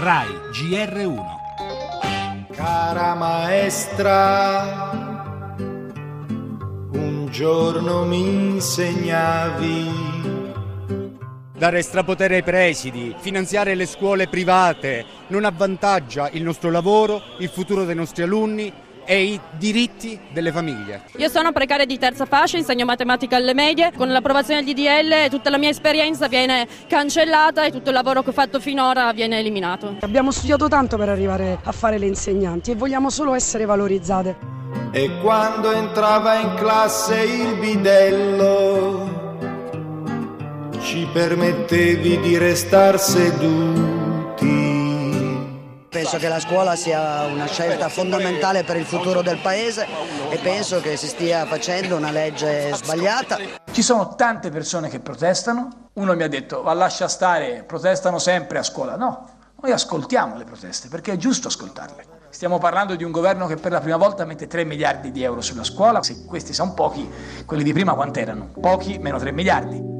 RAI GR1 Cara maestra, un giorno mi insegnavi dare strapotere ai presidi, finanziare le scuole private, non avvantaggia il nostro lavoro, il futuro dei nostri alunni e i diritti delle famiglie. Io sono precaria di terza fascia, insegno matematica alle medie, con l'approvazione del DDL tutta la mia esperienza viene cancellata e tutto il lavoro che ho fatto finora viene eliminato. Abbiamo studiato tanto per arrivare a fare le insegnanti e vogliamo solo essere valorizzate. E quando entrava in classe il bidello ci permettevi di restar seduti. Penso che la scuola sia una scelta fondamentale per il futuro del paese e penso che si stia facendo una legge sbagliata. Ci sono tante persone che protestano, uno mi ha detto ma lascia stare, protestano sempre a scuola. No, noi ascoltiamo le proteste perché è giusto ascoltarle. Stiamo parlando di un governo che per la prima volta mette 3 miliardi di euro sulla scuola, se questi sono pochi, quelli di prima quant'erano? Pochi meno 3 miliardi.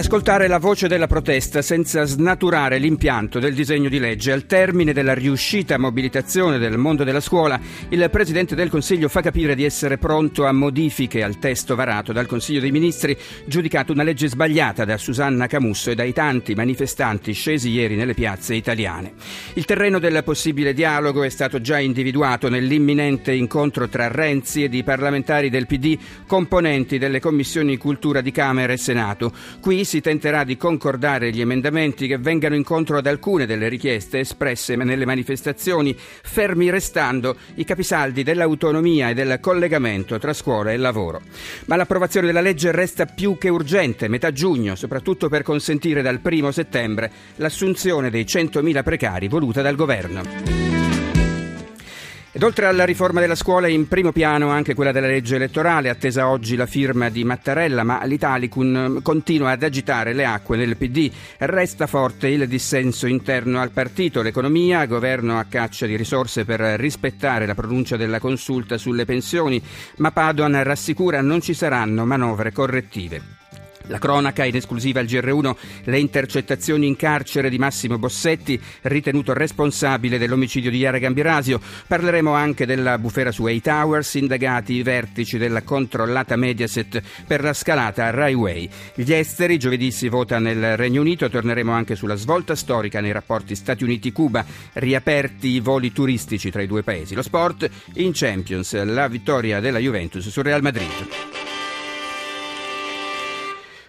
Ascoltare la voce della protesta senza snaturare l'impianto del disegno di legge. Al termine della riuscita mobilitazione del mondo della scuola, il Presidente del Consiglio fa capire di essere pronto a modifiche al testo varato dal Consiglio dei Ministri, giudicato una legge sbagliata da Susanna Camusso e dai tanti manifestanti scesi ieri nelle piazze italiane. Il terreno del possibile dialogo è stato già individuato nell'imminente incontro tra Renzi ed i parlamentari del PD, componenti delle commissioni cultura di Camera e Senato. Qui si tenterà di concordare gli emendamenti che vengano incontro ad alcune delle richieste espresse nelle manifestazioni, fermi restando i capisaldi dell'autonomia e del collegamento tra scuola e lavoro. Ma l'approvazione della legge resta più che urgente, metà giugno, soprattutto per consentire dal primo settembre l'assunzione dei 100.000 precari voluta dal governo. Ed oltre alla riforma della scuola in primo piano anche quella della legge elettorale, attesa oggi la firma di Mattarella, ma l'Italicum continua ad agitare le acque nel PD. Resta forte il dissenso interno al partito, l'economia, governo a caccia di risorse per rispettare la pronuncia della consulta sulle pensioni, ma Padoan rassicura non ci saranno manovre correttive. La cronaca in esclusiva al GR1, le intercettazioni in carcere di Massimo Bossetti, ritenuto responsabile dell'omicidio di Iara Gambirasio. Parleremo anche della bufera su A Towers, indagati i vertici della controllata Mediaset per la scalata a Rai Way. Gli esteri, giovedì si vota nel Regno Unito, torneremo anche sulla svolta storica nei rapporti Stati Uniti-Cuba, riaperti i voli turistici tra i due paesi. Lo sport in Champions, la vittoria della Juventus sul Real Madrid.